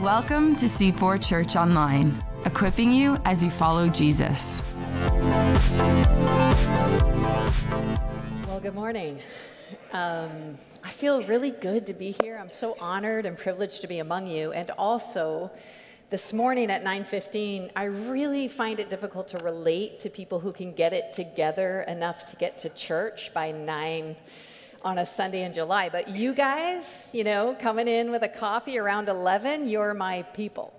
Welcome to C4 Church Online, equipping you as you follow Jesus. Well, good morning. Um, I feel really good to be here. I'm so honored and privileged to be among you. And also, this morning at 9:15, I really find it difficult to relate to people who can get it together enough to get to church by 9 on a Sunday in July. But you guys, you know, coming in with a coffee around 11, you're my people.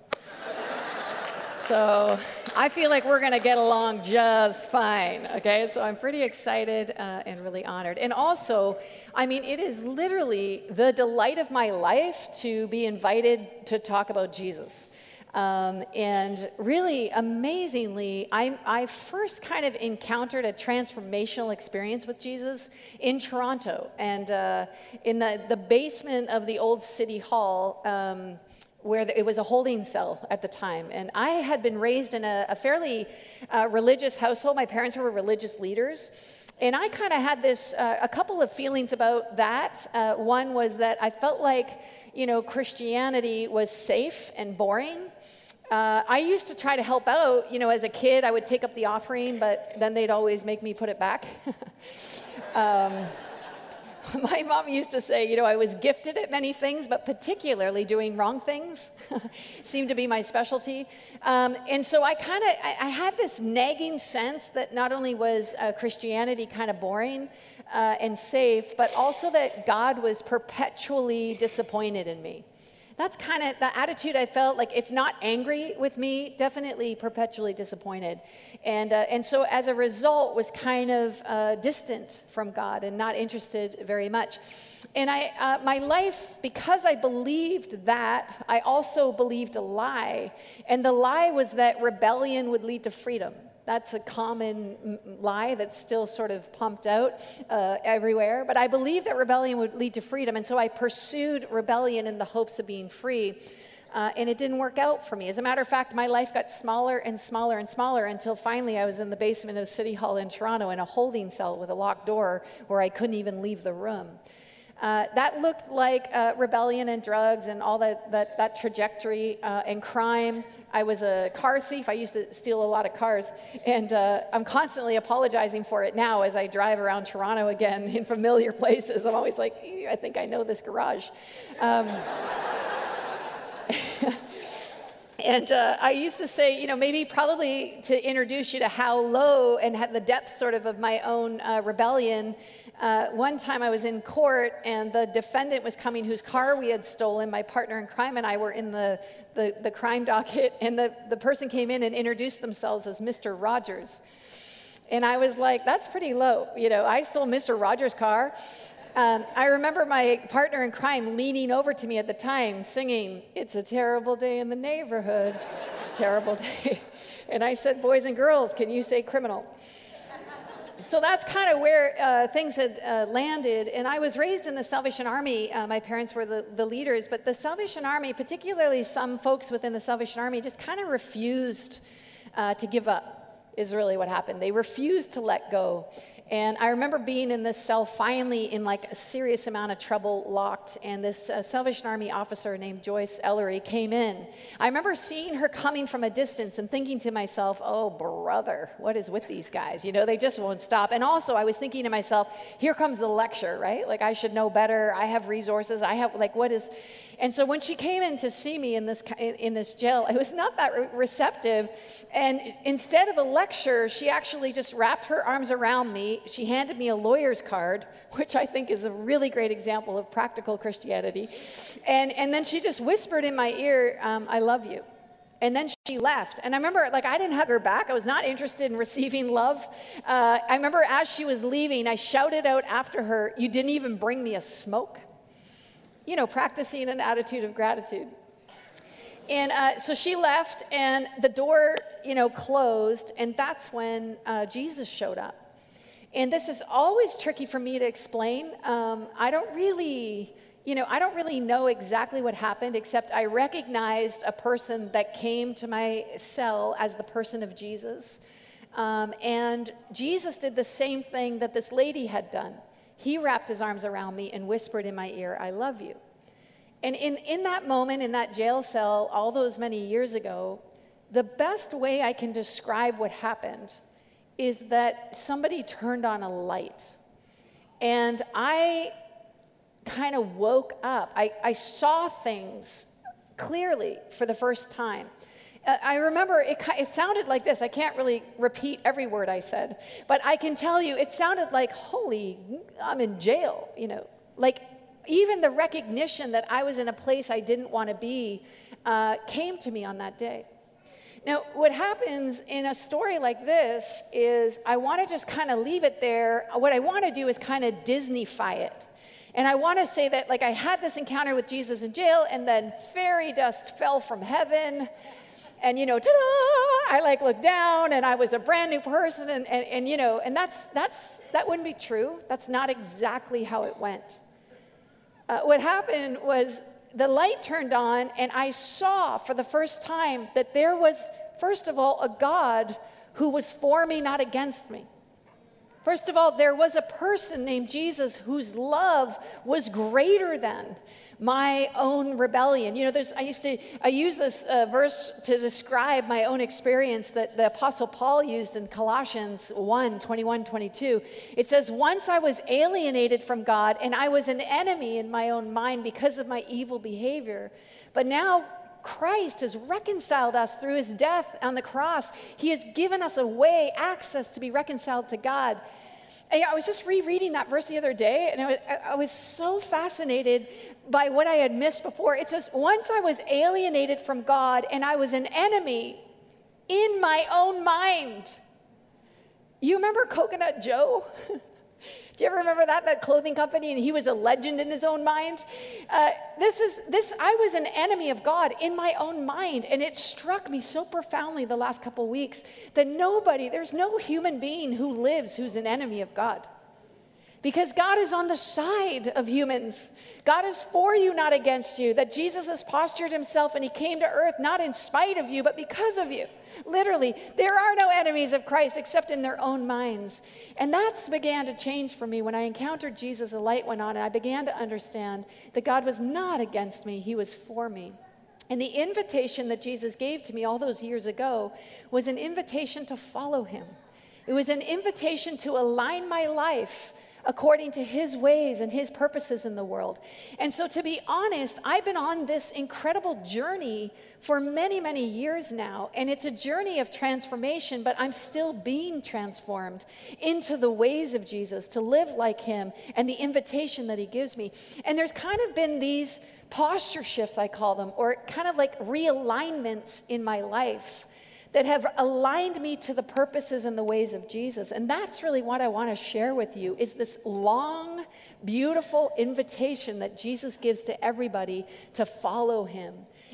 so I feel like we're going to get along just fine. Okay, so I'm pretty excited uh, and really honored. And also, I mean, it is literally the delight of my life to be invited to talk about Jesus. Um, and really amazingly, I, I, first kind of encountered a transformational experience with Jesus in Toronto and uh, in the, the basement of the old city hall. Um, where it was a holding cell at the time. And I had been raised in a, a fairly uh, religious household. My parents were religious leaders. And I kind of had this, uh, a couple of feelings about that. Uh, one was that I felt like, you know, Christianity was safe and boring. Uh, I used to try to help out. You know, as a kid, I would take up the offering, but then they'd always make me put it back. um, my mom used to say, you know, I was gifted at many things, but particularly doing wrong things seemed to be my specialty. Um, and so I kind of, I, I, had this nagging sense that not only was uh, Christianity kind of boring uh, and safe, but also that God was perpetually disappointed in me that's kind of the attitude I felt like, if not angry with me, definitely perpetually disappointed. And, uh, and so as a result, was kind of uh, distant from God and not interested very much. And I, uh, my life, because I believed that, I also believed a lie. And the lie was that rebellion would lead to freedom. That's a common lie that's still sort of pumped out uh, everywhere. But I believe that rebellion would lead to freedom. And so I pursued rebellion in the hopes of being free. Uh, and it didn't work out for me. As a matter of fact, my life got smaller and smaller and smaller until finally I was in the basement of City Hall in Toronto in a holding cell with a locked door where I couldn't even leave the room. Uh, that looked like uh, rebellion and drugs and all that, that, that trajectory uh, and crime. I was a car thief. I used to steal a lot of cars. And uh, I'm constantly apologizing for it now as I drive around Toronto again in familiar places. I'm always like, I think I know this garage. Um, And uh, I used to say, you know, maybe probably to introduce you to how low and the depths sort of of my own uh, rebellion uh, one time I was in court and the defendant was coming whose car we had stolen. My partner in crime and I were in the, the, the crime docket, and the, the person came in and introduced themselves as Mr. Rogers. And I was like, that's pretty low. You know, I stole Mr. Rogers' car. Um, I remember my partner in crime leaning over to me at the time singing, It's a terrible day in the neighborhood. terrible day. And I said, Boys and girls, can you say criminal? So that's kind of where uh, things had uh, landed. And I was raised in the Salvation Army. Uh, my parents were the, the leaders, but the Salvation Army, particularly some folks within the Salvation Army, just kind of refused uh, to give up, is really what happened. They refused to let go. And I remember being in this cell finally in like a serious amount of trouble, locked, and this uh, Salvation Army officer named Joyce Ellery came in. I remember seeing her coming from a distance and thinking to myself, oh, brother, what is with these guys? You know, they just won't stop. And also, I was thinking to myself, here comes the lecture, right? Like, I should know better. I have resources. I have, like, what is. And so when she came in to see me in this, in this jail, it was not that receptive. And instead of a lecture, she actually just wrapped her arms around me. She handed me a lawyer's card, which I think is a really great example of practical Christianity. And, and then she just whispered in my ear, um, I love you. And then she left. And I remember, like, I didn't hug her back. I was not interested in receiving love. Uh, I remember as she was leaving, I shouted out after her, You didn't even bring me a smoke you know, practicing an attitude of gratitude. And uh, so she left, and the door, you know, closed, and that's when uh, Jesus showed up. And this is always tricky for me to explain. Um, I don't really, you know, I don't really know exactly what happened, except I recognized a person that came to my cell as the person of Jesus. Um, and Jesus did the same thing that this lady had done. He wrapped his arms around me and whispered in my ear, I love you. And in, in that moment, in that jail cell, all those many years ago, the best way I can describe what happened is that somebody turned on a light. And I kind of woke up. I, I saw things clearly for the first time. Uh, I remember it, it sounded like this. I can't really repeat every word I said, but I can tell you it sounded like, holy, I'm in jail, you know. Like even the recognition that I was in a place I didn't want to be uh, came to me on that day. Now, what happens in a story like this is I want to just kind of leave it there. What I want to do is kind of Disneyfy it. And I want to say that, like, I had this encounter with Jesus in jail, and then fairy dust fell from heaven and you know ta-da i like looked down and i was a brand new person and, and, and you know and that's that's that wouldn't be true. That's not exactly how it went. Uh, what happened was the light turned on and i saw for the first time that there was first of all a god who was for me not against me. First of all, there was a person named Jesus whose love was greater than my own rebellion. You know, there's, I used to, I use this uh, verse to describe my own experience that the Apostle Paul used in Colossians 1 21, 22. It says, Once I was alienated from God and I was an enemy in my own mind because of my evil behavior. But now Christ has reconciled us through his death on the cross. He has given us a way, access to be reconciled to God. And I was just rereading that verse the other day, and I was, I was so fascinated by what I had missed before. It says, Once I was alienated from God and I was an enemy in my own mind. You remember Coconut Joe? Do you ever remember that that clothing company and he was a legend in his own mind? Uh, this is this. I was an enemy of God in my own mind, and it struck me so profoundly the last couple weeks that nobody, there's no human being who lives who's an enemy of God, because God is on the side of humans. God is for you, not against you. That Jesus has postured himself and he came to earth not in spite of you, but because of you. Literally, there are no enemies of Christ except in their own minds. And that's began to change for me when I encountered Jesus, a light went on, and I began to understand that God was not against me, he was for me. And the invitation that Jesus gave to me all those years ago was an invitation to follow him. It was an invitation to align my life according to his ways and his purposes in the world. And so, to be honest, I've been on this incredible journey for many, many years now. And it's a journey of transformation, but I'm still being transformed into the ways of Jesus to live like him and the invitation that he gives me. And there's kind of been these posture shifts, I call them, or kind of like realignments in my life that have aligned me to the purposes and the ways of Jesus. And that's really what I want to share with you is this long, beautiful invitation that Jesus gives to everybody to follow him.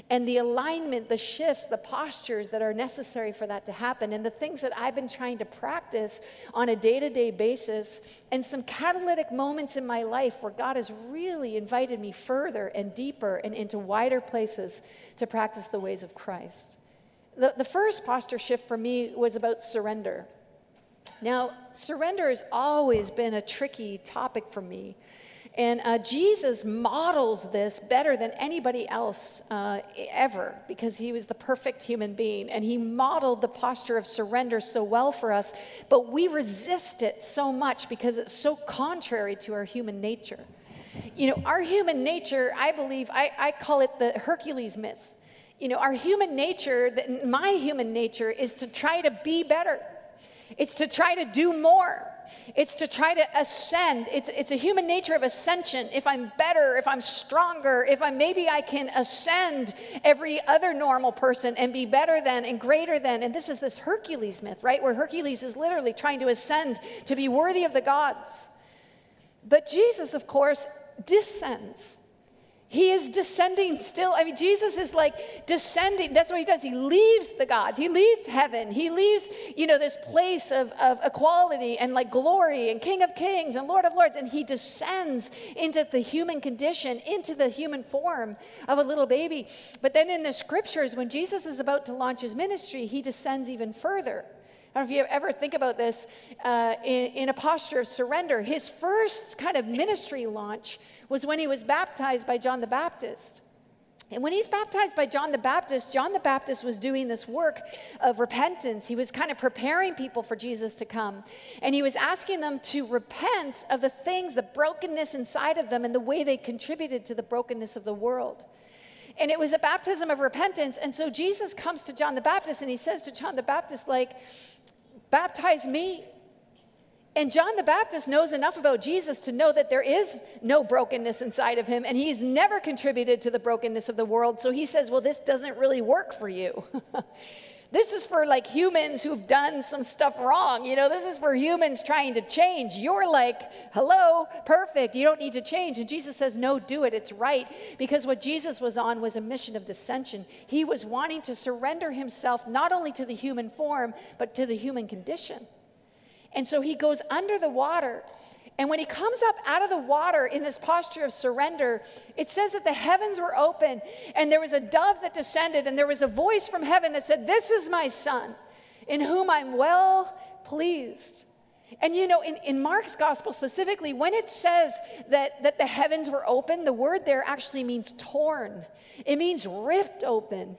And the alignment, the shifts, the postures that are necessary for that to happen, and the things that I've been trying to practice on a day to day basis, and some catalytic moments in my life where God has really invited me further and deeper and into wider places to practice the ways of Christ. The, the first posture shift for me was about surrender. Now, surrender has always been a tricky topic for me. And uh, Jesus models this better than anybody else uh, ever because he was the perfect human being. And he modeled the posture of surrender so well for us. But we resist it so much because it's so contrary to our human nature. You know, our human nature, I believe, I, I call it the Hercules myth. You know, our human nature, my human nature, is to try to be better. It's to try to do more. It's to try to ascend. It's, it's a human nature of ascension. If I'm better, if I'm stronger, if I maybe I can ascend every other normal person and be better than and greater than. And this is this Hercules myth, right? Where Hercules is literally trying to ascend to be worthy of the gods. But Jesus, of course, descends. He is descending still. I mean, Jesus is like descending. That's what he does. He leaves the gods. He leaves heaven. He leaves, you know, this place of, of equality and like glory and King of Kings and Lord of Lords. And he descends into the human condition, into the human form of a little baby. But then in the scriptures, when Jesus is about to launch his ministry, he descends even further I don't know if you ever think about this uh, in, in a posture of surrender. His first kind of ministry launch was when he was baptized by John the Baptist. And when he's baptized by John the Baptist, John the Baptist was doing this work of repentance. He was kind of preparing people for Jesus to come. And he was asking them to repent of the things, the brokenness inside of them, and the way they contributed to the brokenness of the world. And it was a baptism of repentance. And so Jesus comes to John the Baptist and he says to John the Baptist, like, baptize me. And John the Baptist knows enough about Jesus to know that there is no brokenness inside of him, and he's never contributed to the brokenness of the world. So he says, Well, this doesn't really work for you. this is for like humans who've done some stuff wrong. You know, this is for humans trying to change. You're like, Hello, perfect. You don't need to change. And Jesus says, No, do it. It's right. Because what Jesus was on was a mission of dissension. He was wanting to surrender himself not only to the human form, but to the human condition. And so he goes under the water. And when he comes up out of the water in this posture of surrender, it says that the heavens were open and there was a dove that descended and there was a voice from heaven that said, This is my son in whom I'm well pleased. And you know, in, in Mark's gospel specifically, when it says that, that the heavens were open, the word there actually means torn, it means ripped open.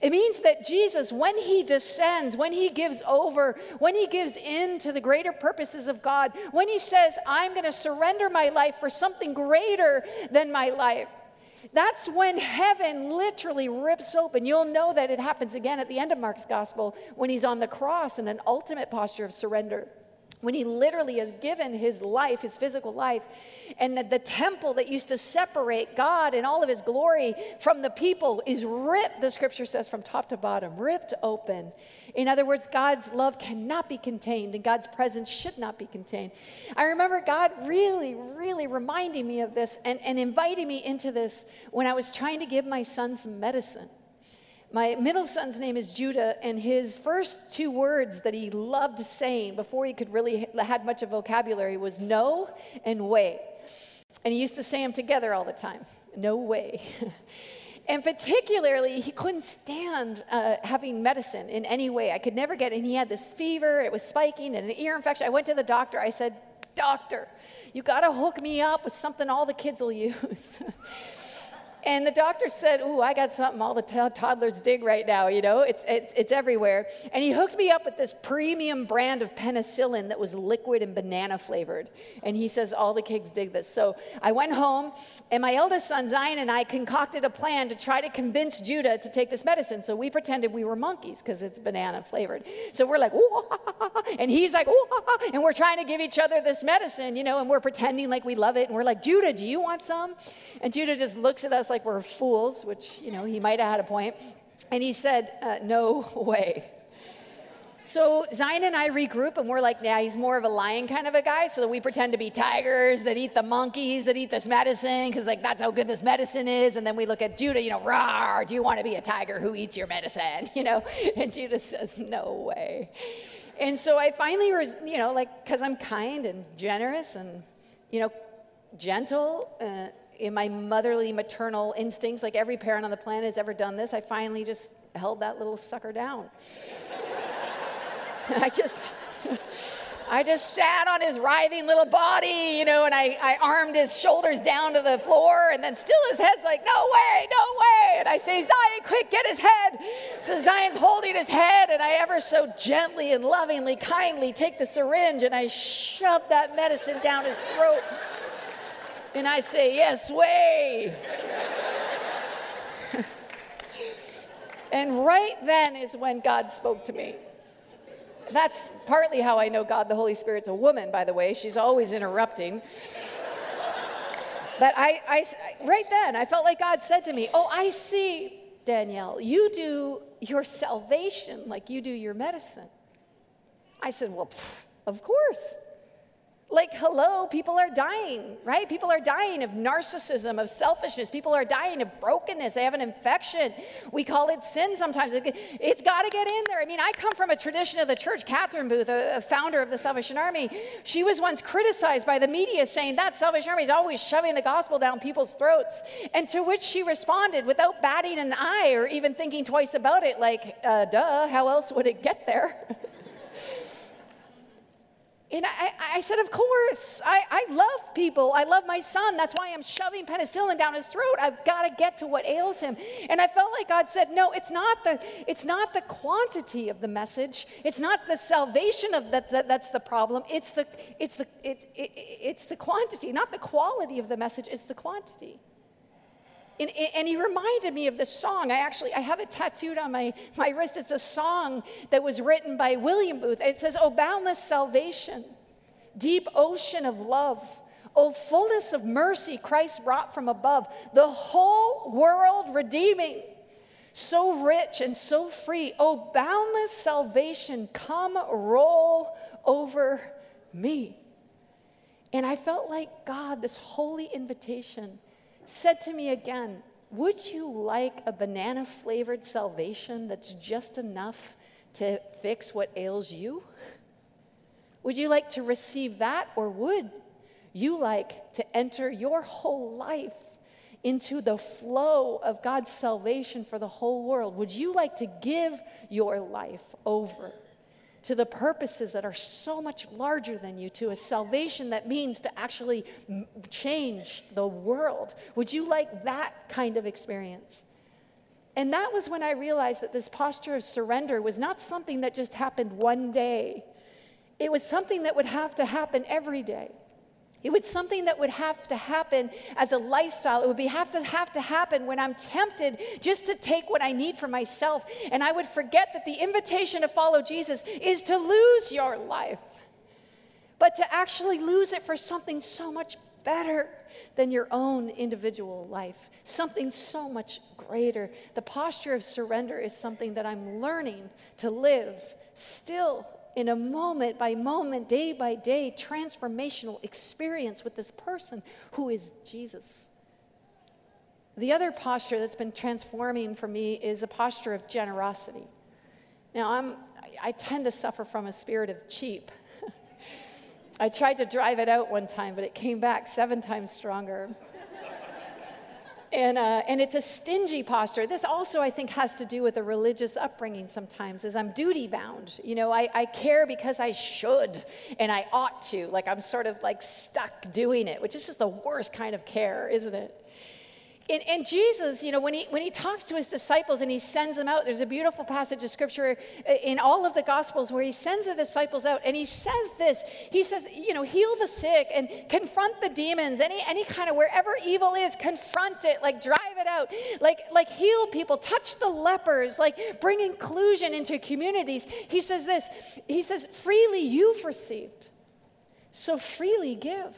It means that Jesus, when he descends, when he gives over, when he gives in to the greater purposes of God, when he says, I'm going to surrender my life for something greater than my life, that's when heaven literally rips open. You'll know that it happens again at the end of Mark's gospel when he's on the cross in an ultimate posture of surrender when he literally has given his life, his physical life, and that the temple that used to separate God and all of his glory from the people is ripped, the scripture says, from top to bottom, ripped open. In other words, God's love cannot be contained and God's presence should not be contained. I remember God really, really reminding me of this and, and inviting me into this when I was trying to give my son some medicine. My middle son's name is Judah, and his first two words that he loved saying before he could really had much of vocabulary was no and way. And he used to say them together all the time. No way. and particularly, he couldn't stand uh, having medicine in any way. I could never get, and he had this fever. It was spiking and an ear infection. I went to the doctor. I said, "Doctor, you got to hook me up with something all the kids will use." And the doctor said, Ooh, I got something all the t- toddlers dig right now, you know, it's, it's, it's everywhere. And he hooked me up with this premium brand of penicillin that was liquid and banana flavored. And he says, All the kids dig this. So I went home, and my eldest son, Zion, and I concocted a plan to try to convince Judah to take this medicine. So we pretended we were monkeys because it's banana flavored. So we're like, Ooh, and he's like, Ooh, and we're trying to give each other this medicine, you know, and we're pretending like we love it. And we're like, Judah, do you want some? And Judah just looks at us like we're fools, which, you know, he might have had a point. And he said, uh, No way. So Zion and I regroup, and we're like, yeah, he's more of a lion kind of a guy. So we pretend to be tigers that eat the monkeys that eat this medicine, because like that's how good this medicine is. And then we look at Judah, you know, rah, do you want to be a tiger who eats your medicine? You know, and Judah says, no way. And so I finally was, you know, like, because I'm kind and generous and, you know, gentle. Uh, in my motherly maternal instincts, like every parent on the planet has ever done this, I finally just held that little sucker down. I just. I just sat on his writhing little body, you know, and I, I armed his shoulders down to the floor, and then still his head's like, no way, no way. And I say, Zion, quick, get his head. So Zion's holding his head, and I ever so gently and lovingly, kindly take the syringe and I shove that medicine down his throat. And I say, Yes, way. and right then is when God spoke to me. That's partly how I know God the Holy Spirit's a woman, by the way. She's always interrupting. but I, I, right then, I felt like God said to me, Oh, I see, Danielle, you do your salvation like you do your medicine. I said, Well, pff, of course. Like, hello, people are dying, right? People are dying of narcissism, of selfishness. People are dying of brokenness. They have an infection. We call it sin sometimes. It's got to get in there. I mean, I come from a tradition of the church. Catherine Booth, a, founder of the Salvation Army, she was once criticized by the media saying that Salvation Army is always shoving the gospel down people's throats. And to which she responded without batting an eye or even thinking twice about it, like, uh, duh, how else would it get there? And I, I said, Of course. I, I love people. I love my son. That's why I'm shoving penicillin down his throat. I've got to get to what ails him. And I felt like God said, No, it's not the, it's not the quantity of the message. It's not the salvation of that, that that's the problem. It's the, it's, the, it, it, it's the quantity, not the quality of the message, it's the quantity. And, and, he reminded me of this song. I actually I have it tattooed on my, my wrist. It's a song that was written by William Booth. It says, "Oh boundless salvation, deep ocean of love, oh fullness of mercy Christ brought from above, the whole world redeeming, so rich and so free. Oh boundless salvation, come roll over me." And I felt like God, this holy invitation said to me again, Would you like a banana flavored salvation that's just enough to fix what ails you? Would you like to receive that, or would you like to enter your whole life into the flow of God's salvation for the whole world? Would you like to give your life over? To the purposes that are so much larger than you, to a salvation that means to actually change the world. Would you like that kind of experience? And that was when I realized that this posture of surrender was not something that just happened one day. It was something that would have to happen every day. It was something that would have to happen as a lifestyle. It would be, have to have to happen when I'm tempted just to take what I need for myself. And I would forget that the invitation to follow Jesus is to lose your life, but to actually lose it for something so much better than your own individual life, something so much greater. The posture of surrender is something that I'm learning to live still in a moment by moment, day by day, transformational experience with this person who is Jesus. The other posture that's been transforming for me is a posture of generosity. Now, I'm, I tend to suffer from a spirit of cheap. I tried to drive it out one time, but it came back seven times stronger and, uh, and it's a stingy posture. This also, I think, has to do with a religious upbringing sometimes, as I'm duty bound. You know, I, I care because I should and I ought to. Like I'm sort of like stuck doing it, which is just the worst kind of care, isn't it? And, and, Jesus, you know, when he, when he talks to his disciples and he sends them out, there's a beautiful passage of scripture uh, in all of the gospels where he sends the disciples out and he says this. He says, you know, heal the sick and confront the demons, any, any kind of wherever evil is, confront it, like drive it out, like, like heal people, touch the lepers, like bring inclusion into communities. He says this, he says, freely you've received, so freely give.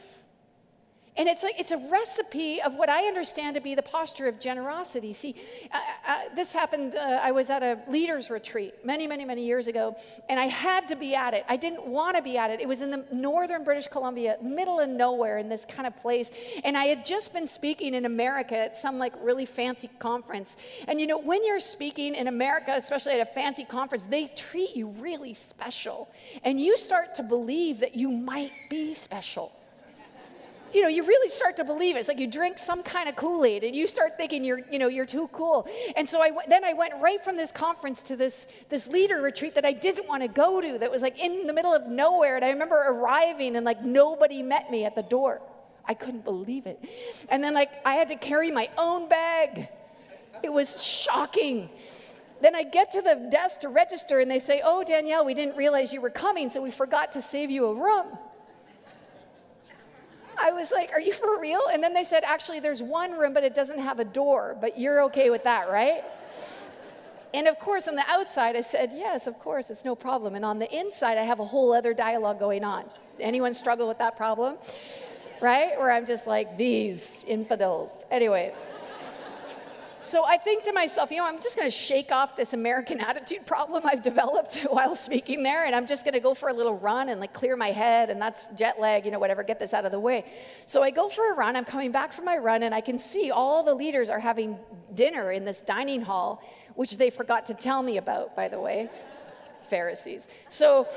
And it's like it's a recipe of what I understand to be the posture of generosity. See, uh, uh, this happened. Uh, I was at a leaders retreat many, many, many years ago, and I had to be at it. I didn't want to be at it. It was in the northern British Columbia, middle of nowhere, in this kind of place. And I had just been speaking in America at some like really fancy conference. And you know, when you're speaking in America, especially at a fancy conference, they treat you really special, and you start to believe that you might be special you know, you really start to believe it. It's like you drink some kind of Kool-Aid and you start thinking you're, you know, you're too cool. And so I then I went right from this conference to this, this leader retreat that I didn't want to go to that was like in the middle of nowhere. And I remember arriving and like nobody met me at the door. I couldn't believe it. And then like I had to carry my own bag. It was shocking. Then I get to the desk to register and they say, Oh, Danielle, we didn't realize you were coming, so we forgot to save you a room. I was like, Are you for real? And then they said, Actually, there's one room, but it doesn't have a door, but you're okay with that, right? And of course, on the outside, I said, Yes, of course, it's no problem. And on the inside, I have a whole other dialogue going on. Anyone struggle with that problem? Right? Where I'm just like, These infidels. Anyway. So I think to myself, you know, I'm just going to shake off this American attitude problem I've developed while speaking there, and I'm just going to go for a little run and like clear my head, and that's jet lag, you know, whatever, get this out of the way. So I go for a run. I'm coming back from my run, and I can see all the leaders are having dinner in this dining hall, which they forgot to tell me about, by the way. Pharisees. So.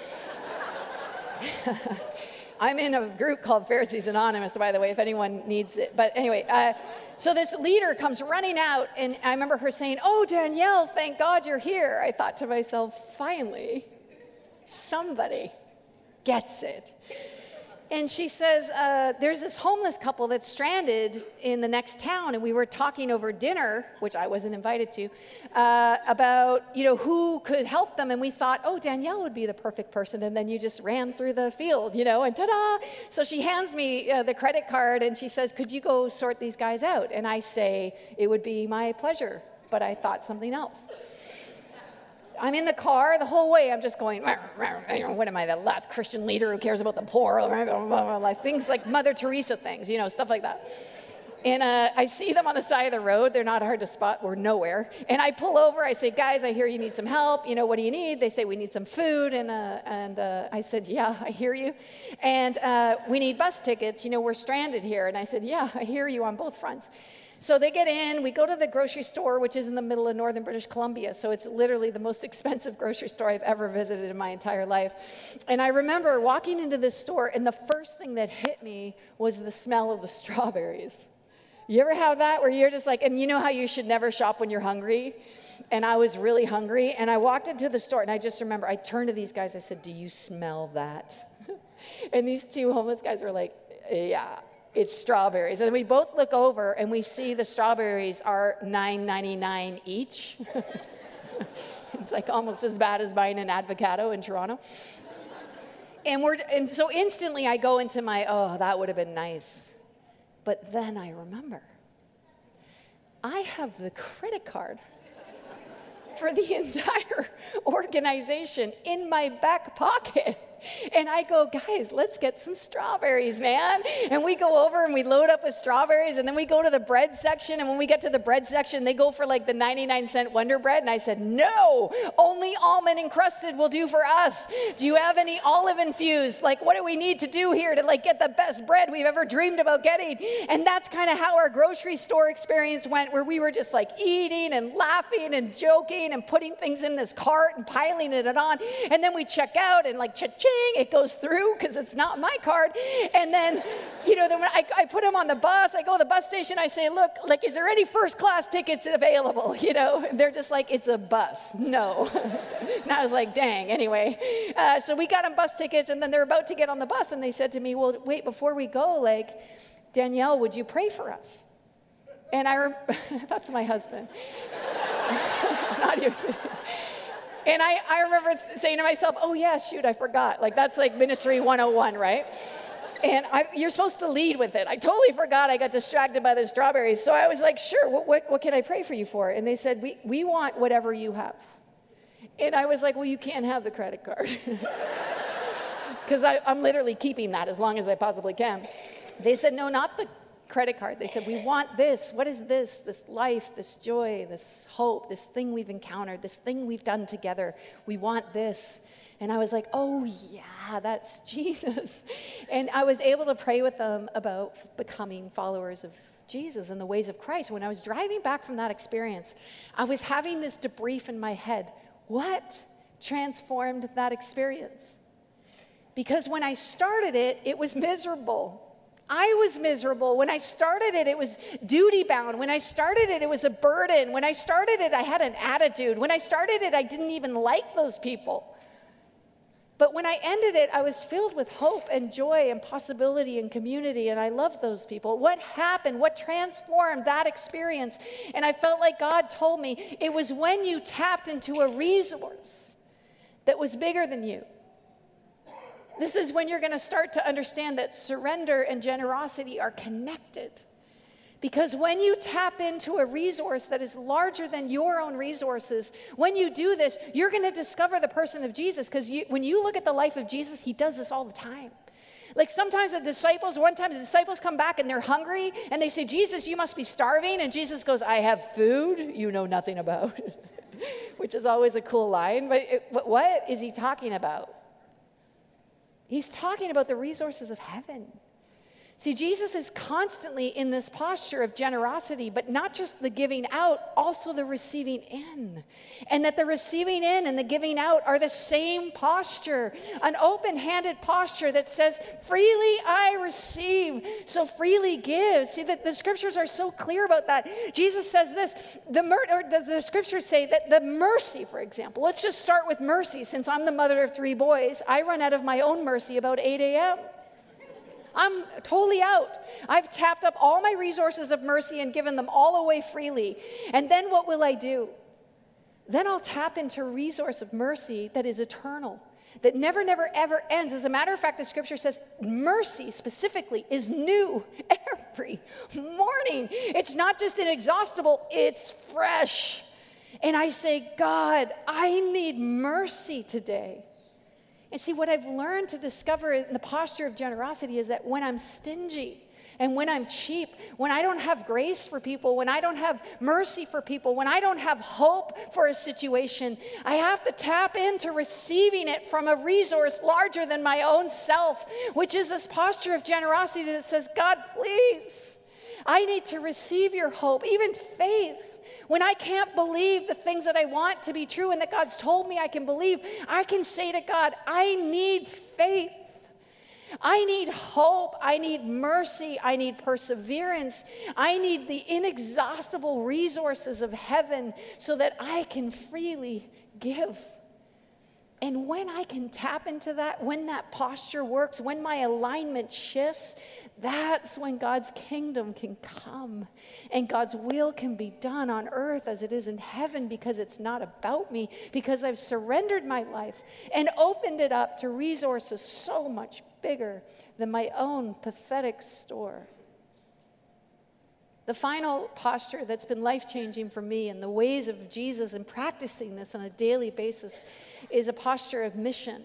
I'm in a group called Pharisees Anonymous, by the way, if anyone needs it. But anyway, uh, so this leader comes running out, and I remember her saying, Oh, Danielle, thank God you're here. I thought to myself, finally, somebody gets it. And she says, uh, There's this homeless couple that's stranded in the next town. And we were talking over dinner, which I wasn't invited to, uh, about, you know, who could help them. And we thought, oh, Danielle would be the perfect person. And then you just ran through the field, you know, and ta da! So she hands me uh, the credit card and she says, Could you go sort these guys out? And I say, It would be my pleasure. But I thought something else. I'm in the car the whole way. I'm just going, what am I, the last Christian leader who cares about the poor? Things like Mother Teresa things, you know, stuff like that. And uh, I see them on the side of the road. They're not hard to spot. We're nowhere. And I pull over. I say, guys, I hear you need some help. You know, what do you need? They say, we need some food. And, uh, and uh, I said, yeah, I hear you. And uh, we need bus tickets. You know, we're stranded here. And I said, yeah, I hear you on both fronts. So they get in, we go to the grocery store, which is in the middle of northern British Columbia. So it's literally the most expensive grocery store I've ever visited in my entire life. And I remember walking into this store, and the first thing that hit me was the smell of the strawberries. You ever have that where you're just like, and you know how you should never shop when you're hungry? And I was really hungry, and I walked into the store, and I just remember I turned to these guys, I said, Do you smell that? and these two homeless guys were like, Yeah it's strawberries. And we both look over and we see the strawberries are $9.99 each. it's like almost as bad as buying an avocado in Toronto. And, we're, and so instantly I go into my, oh, that would have been nice. But then I remember I have the credit card for the entire organization in my back pocket. And I go, guys, let's get some strawberries, man. And we go over and we load up with strawberries. And then we go to the bread section. And when we get to the bread section, they go for like the 99 cent Wonder Bread. And I said, no, only almond encrusted will do for us. Do you have any olive infused? Like, what do we need to do here to like get the best bread we've ever dreamed about getting? And that's kind of how our grocery store experience went, where we were just like eating and laughing and joking and putting things in this cart and piling it on. And then we check out and like cha-ching it goes through because it's not my card. And then, you know, then when I, I put him on the bus, I go to the bus station, I say, look, like, is there any first class tickets available? You know, and they're just like, it's a bus. No. and I was like, dang, anyway. Uh, so we got him bus tickets, and then they're about to get on the bus, and they said to me, well, wait, before we go, like, Danielle, would you pray for us? And I, rem- that's my husband. not even. And I, I remember saying to myself, oh, yeah, shoot, I forgot. Like, that's like ministry 101, right? And I, you're supposed to lead with it. I totally forgot. I got distracted by the strawberries. So I was like, sure, what, what, what can I pray for you for? And they said, we, we want whatever you have. And I was like, well, you can't have the credit card. Because I'm literally keeping that as long as I possibly can. They said, no, not the credit card. They said, We want this. What is this? This life, this joy, this hope, this thing we've encountered, this thing we've done together. We want this. And I was like, Oh, yeah, that's Jesus. And I was able to pray with them about becoming followers of Jesus and the ways of Christ. When I was driving back from that experience, I was having this debrief in my head. What transformed that experience? Because when I started it, it was miserable. I was miserable. When I started it, it was duty bound. When I started it, it was a burden. When I started it, I had an attitude. When I started it, I didn't even like those people. But when I ended it, I was filled with hope and joy and possibility and community, and I loved those people. What happened? What transformed that experience? And I felt like God told me it was when you tapped into a resource that was bigger than you. This is when you're going to start to understand that surrender and generosity are connected. Because when you tap into a resource that is larger than your own resources, when you do this, you're going to discover the person of Jesus. Because when you look at the life of Jesus, he does this all the time. Like sometimes the disciples, one time the disciples come back and they're hungry and they say, Jesus, you must be starving. And Jesus goes, I have food you know nothing about, which is always a cool line. But it, what is he talking about? He's talking about the resources of heaven. See, Jesus is constantly in this posture of generosity, but not just the giving out, also the receiving in. And that the receiving in and the giving out are the same posture an open handed posture that says, freely I receive, so freely give. See, that the scriptures are so clear about that. Jesus says this the, mer- the, the scriptures say that the mercy, for example, let's just start with mercy. Since I'm the mother of three boys, I run out of my own mercy about 8 a.m. I'm totally out. I've tapped up all my resources of mercy and given them all away freely. And then what will I do? Then I'll tap into a resource of mercy that is eternal, that never, never, ever ends. As a matter of fact, the scripture says mercy specifically is new every morning. It's not just inexhaustible, it's fresh. And I say, God, I need mercy today. And see, what I've learned to discover in the posture of generosity is that when I'm stingy, and when I'm cheap, when I don't have grace for people, when I don't have mercy for people, when I don't have hope for a situation, I have to tap into receiving it from a resource larger than my own self, which is this posture of generosity that says, God, please, I need to receive your hope, even faith. When I can't believe the things that I want to be true and that God's told me I can believe, I can say to God, I need faith. I need hope. I need mercy. I need perseverance. I need the inexhaustible resources of heaven so that I can freely give. And when I can tap into that, when that posture works, when my alignment shifts, that's when God's kingdom can come and God's will can be done on earth as it is in heaven because it's not about me, because I've surrendered my life and opened it up to resources so much bigger than my own pathetic store. The final posture that's been life changing for me and the ways of Jesus and practicing this on a daily basis is a posture of mission.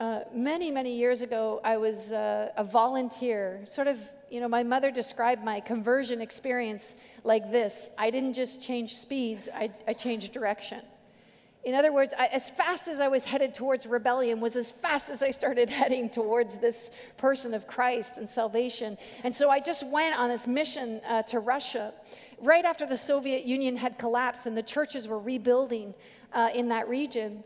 Uh, many, many years ago, I was uh, a volunteer. Sort of, you know, my mother described my conversion experience like this I didn't just change speeds, I, I changed direction. In other words, I, as fast as I was headed towards rebellion was as fast as I started heading towards this person of Christ and salvation. And so I just went on this mission uh, to Russia right after the Soviet Union had collapsed and the churches were rebuilding uh, in that region.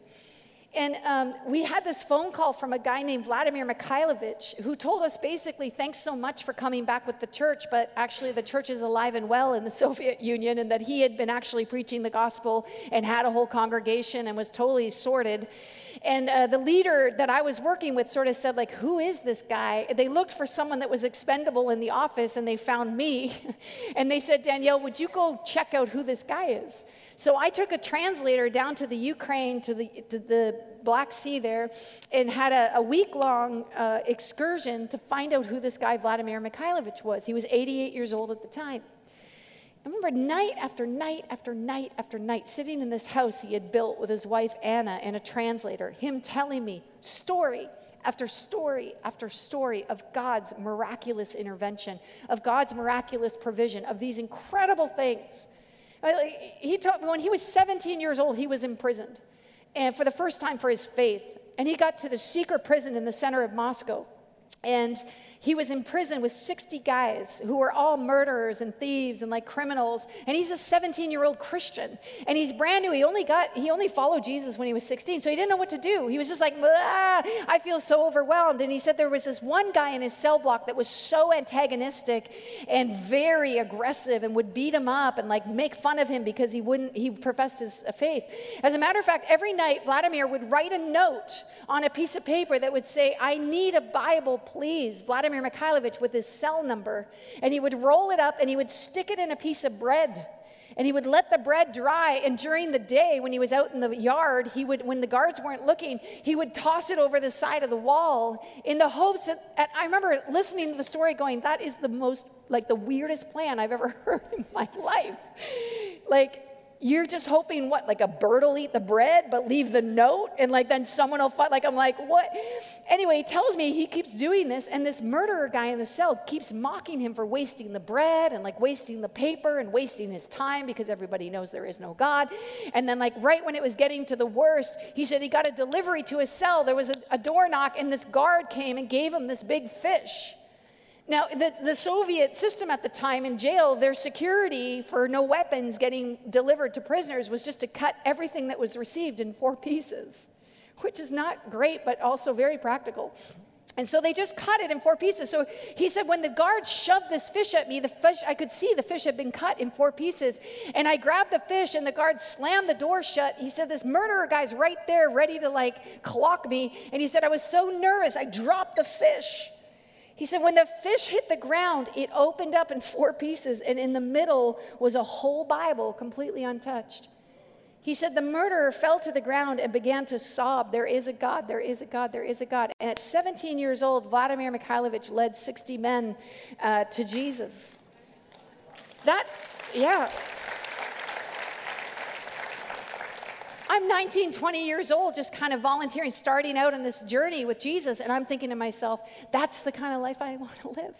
And um, we had this phone call from a guy named Vladimir Mikhailovich who told us basically, thanks so much for coming back with the church, but actually the church is alive and well in the Soviet Union, and that he had been actually preaching the gospel and had a whole congregation and was totally sorted. And uh, the leader that I was working with sort of said, like, who is this guy? They looked for someone that was expendable in the office, and they found me. and they said, Danielle, would you go check out who this guy is? So I took a translator down to the Ukraine, to the, to the Black Sea there, and had a, a week long uh, excursion to find out who this guy, Vladimir Mikhailovich, was. He was 88 years old at the time. I remember night after night after night after night sitting in this house he had built with his wife Anna and a translator, him telling me story after story after story of God's miraculous intervention, of God's miraculous provision, of these incredible things he told me when he was 17 years old, he was imprisoned, and for the first time for his faith. And he got to the secret prison in the center of Moscow. And he was in prison with 60 guys who were all murderers and thieves and like criminals. And he's a 17 year old christian. And he's brand new. He only got he only followed jesus when he was 16 so he didn't know what to do. He was just like i feel so overwhelmed. And he said there was this one guy in his cell block that was so antagonistic and very aggressive and would beat him up and like make fun of him because he wouldn't he professed his uh, faith. As a matter of fact every night vladimir would write a note on a piece of paper that would say i need a bible please vladimir Mikhailovich with his cell number, and he would roll it up and he would stick it in a piece of bread. And he would let the bread dry. And during the day, when he was out in the yard, he would, when the guards weren't looking, he would toss it over the side of the wall in the hopes that, I remember listening to the story going, that is the most, like the weirdest plan I've ever heard in my life. Like, you're just hoping what like a bird will eat the bread but leave the note and like then someone will fight like i'm like what? Anyway he tells me he keeps doing this and this murderer guy in the cell keeps mocking him for wasting the bread and like wasting the paper and wasting his time because everybody knows there is no god. And then like right when it was getting to the worst he said he got a delivery to his cell. There was a, a door knock and this guard came and gave him this big fish now, the, the Soviet system at the time in jail, their security for no weapons getting delivered to prisoners was just to cut everything that was received in four pieces, which is not great, but also very practical. And so they just cut it in four pieces. So he said, when the guard shoved this fish at me, the fish, I could see the fish had been cut in four pieces. And I grabbed the fish and the guard slammed the door shut. He said, this murderer guy's right there ready to like clock me. And he said, I was so nervous, I dropped the fish. He said, when the fish hit the ground, it opened up in four pieces, and in the middle was a whole Bible completely untouched. He said, the murderer fell to the ground and began to sob, There is a God, there is a God, there is a God. And at 17 years old, Vladimir Mikhailovich led 60 men uh, to Jesus. That, yeah. I'm 19, 20 years old, just kind of volunteering, starting out on this journey with Jesus. And I'm thinking to myself, that's the kind of life I want to live.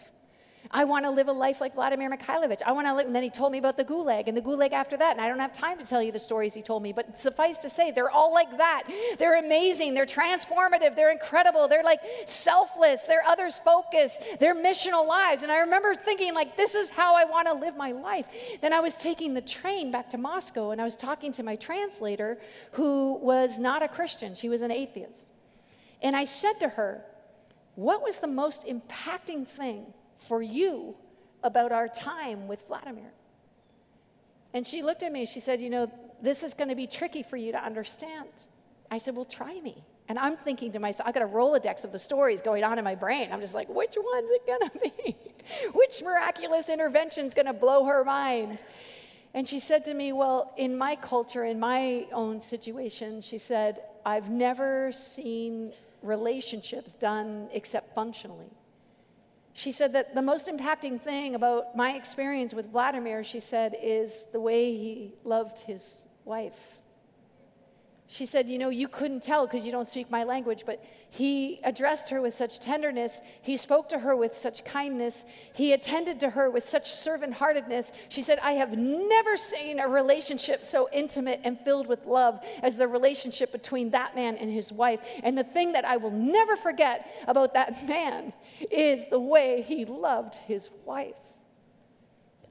I want to live a life like Vladimir Mikhailovich. I want to live, and then he told me about the gulag and the gulag after that. And I don't have time to tell you the stories he told me, but suffice to say, they're all like that. They're amazing. They're transformative. They're incredible. They're like selfless. They're others focused. They're missional lives. And I remember thinking, like, this is how I want to live my life. Then I was taking the train back to Moscow, and I was talking to my translator, who was not a Christian. She was an atheist. And I said to her, What was the most impacting thing? For you about our time with Vladimir. And she looked at me, she said, You know, this is going to be tricky for you to understand. I said, Well, try me. And I'm thinking to myself, I've got a Rolodex of the stories going on in my brain. I'm just like, which one's it gonna be? which miraculous intervention is gonna blow her mind? And she said to me, Well, in my culture, in my own situation, she said, I've never seen relationships done except functionally. She said that the most impacting thing about my experience with Vladimir, she said, is the way he loved his wife. She said, You know, you couldn't tell because you don't speak my language, but he addressed her with such tenderness. He spoke to her with such kindness. He attended to her with such servant heartedness. She said, I have never seen a relationship so intimate and filled with love as the relationship between that man and his wife. And the thing that I will never forget about that man is the way he loved his wife.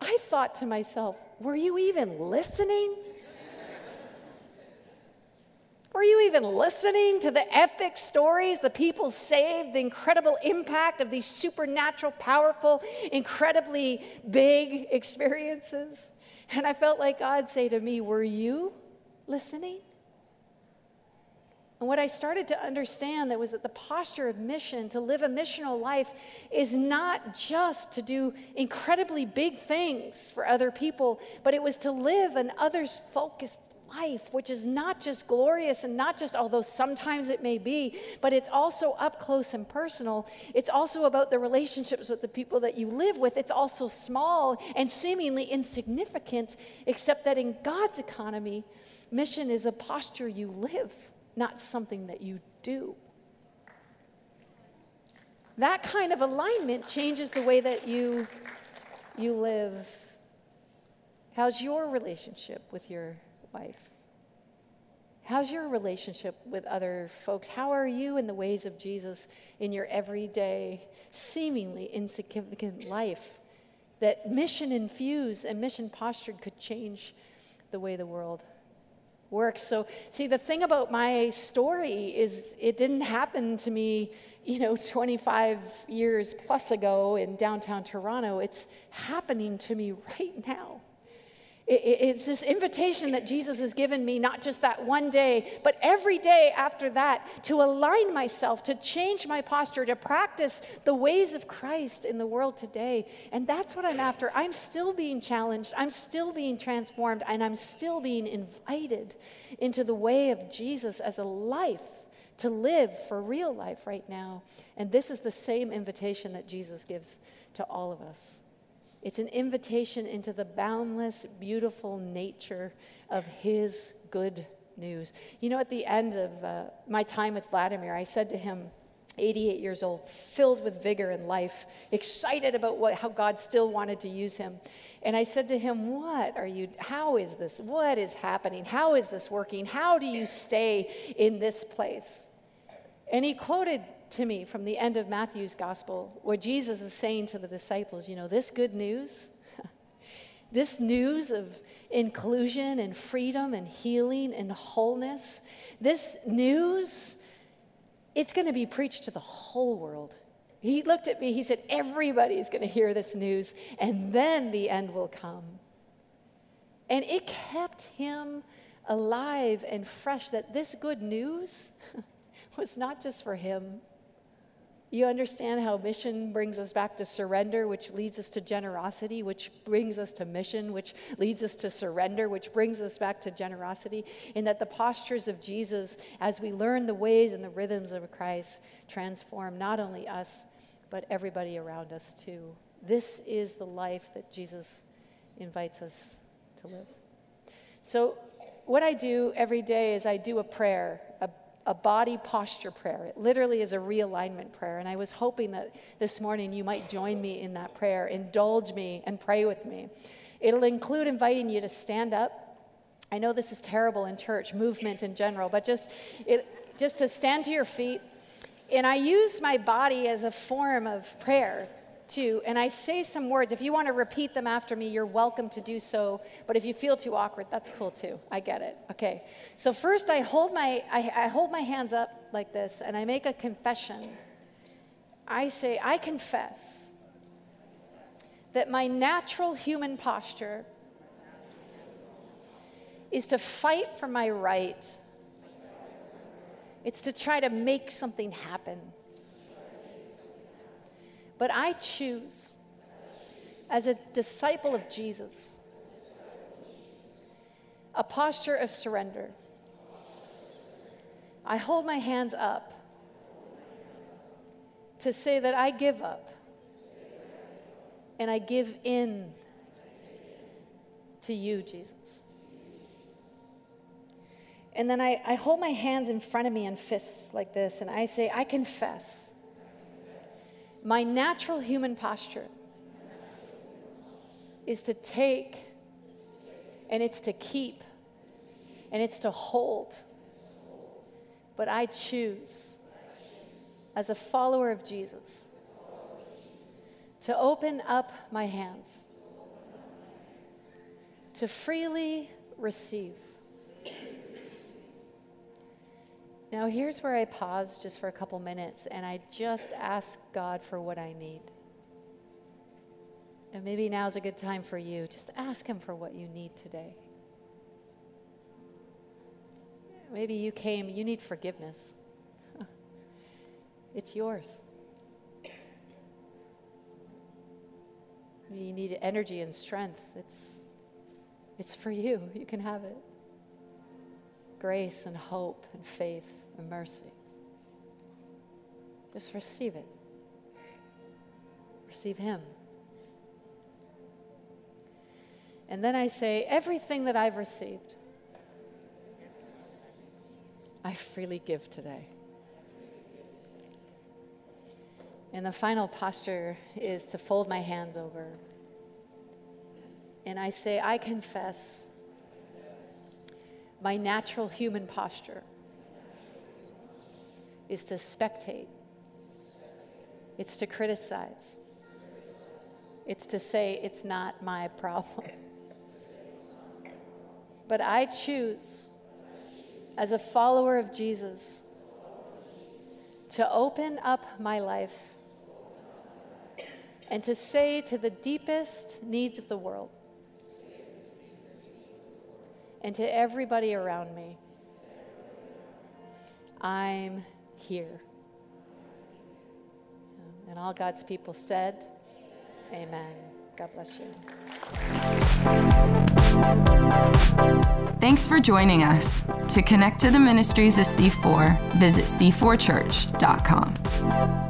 I thought to myself, were you even listening? Were you even listening to the epic stories, the people saved, the incredible impact of these supernatural, powerful, incredibly big experiences? And I felt like God say to me, Were you listening? And what I started to understand that was that the posture of mission, to live a missional life, is not just to do incredibly big things for other people, but it was to live an others focused life, which is not just glorious and not just, although sometimes it may be, but it's also up close and personal. It's also about the relationships with the people that you live with. It's also small and seemingly insignificant, except that in God's economy, mission is a posture you live, not something that you do. That kind of alignment changes the way that you, you live. How's your relationship with your wife? How's your relationship with other folks? How are you in the ways of Jesus in your everyday, seemingly insignificant life that mission infused and mission postured could change the way the world works? So, see, the thing about my story is it didn't happen to me, you know, 25 years plus ago in downtown Toronto. It's happening to me right now. It's this invitation that Jesus has given me, not just that one day, but every day after that, to align myself, to change my posture, to practice the ways of Christ in the world today. And that's what I'm after. I'm still being challenged, I'm still being transformed, and I'm still being invited into the way of Jesus as a life to live for real life right now. And this is the same invitation that Jesus gives to all of us. It's an invitation into the boundless, beautiful nature of His good news. You know, at the end of uh, my time with Vladimir, I said to him, 88 years old, filled with vigor and life, excited about what, how God still wanted to use him. And I said to him, What are you, how is this? What is happening? How is this working? How do you stay in this place? And he quoted to me from the end of Matthew's gospel, where Jesus is saying to the disciples, you know, this good news, this news of inclusion and freedom and healing and wholeness, this news, it's going to be preached to the whole world. He looked at me, he said, Everybody's going to hear this news, and then the end will come. And it kept him alive and fresh that this good news was not just for him, You understand how mission brings us back to surrender, which leads us to generosity, which brings us to mission, which leads us to surrender, which brings us back to generosity. In that the postures of Jesus, as we learn the ways and the rhythms of Christ, transform not only us, but everybody around us too. This is the life that Jesus invites us to live. So, what I do every day is I do a prayer, a body posture prayer. It literally is a realignment prayer. And I was hoping that this morning you might join me in that prayer, indulge me, and pray with me. It'll include inviting you to stand up. I know this is terrible in church, movement in general, but just, it, just to stand to your feet. And I use my body as a form of prayer too. And I say some words. If you want to repeat them after me, you're welcome to do so. But if you feel too awkward, that's cool too. I get it. Okay. So first, I hold my I, I hold my hands up like this, and I make a confession. I say, I confess that my natural human posture is to fight for my right. It's to try to make something happen. But I choose, as a disciple of Jesus, a posture of surrender. I hold my hands up to say that I give up and I give in to you, Jesus. And then I, I hold my hands in front of me in fists like this, and I say, I confess my natural human posture is to take and it's to keep and it's to hold. But I choose, as a follower of Jesus, to open up my hands, to freely receive. Now, here's where I pause just for a couple minutes and I just ask God for what I need. And maybe now's a good time for you. Just ask Him for what you need today. Maybe you came, you need forgiveness. It's yours. Maybe you need energy and strength. It's, it's for you. You can have it. Grace and hope and faith and mercy. Just receive it. Receive Him. And then I say, everything that I've received, I freely give today. And the final posture is to fold my hands over. And I say, I confess my natural human posture is to spectate, it's to criticize, it's to say it's not my problem. But I choose, as a follower of Jesus, to open up my life and to say to the deepest needs of the world and to everybody around me, I'm here. And all God's people said, Amen. God bless you. Thanks for joining us. To connect to the ministries of C4, visit c4church.com.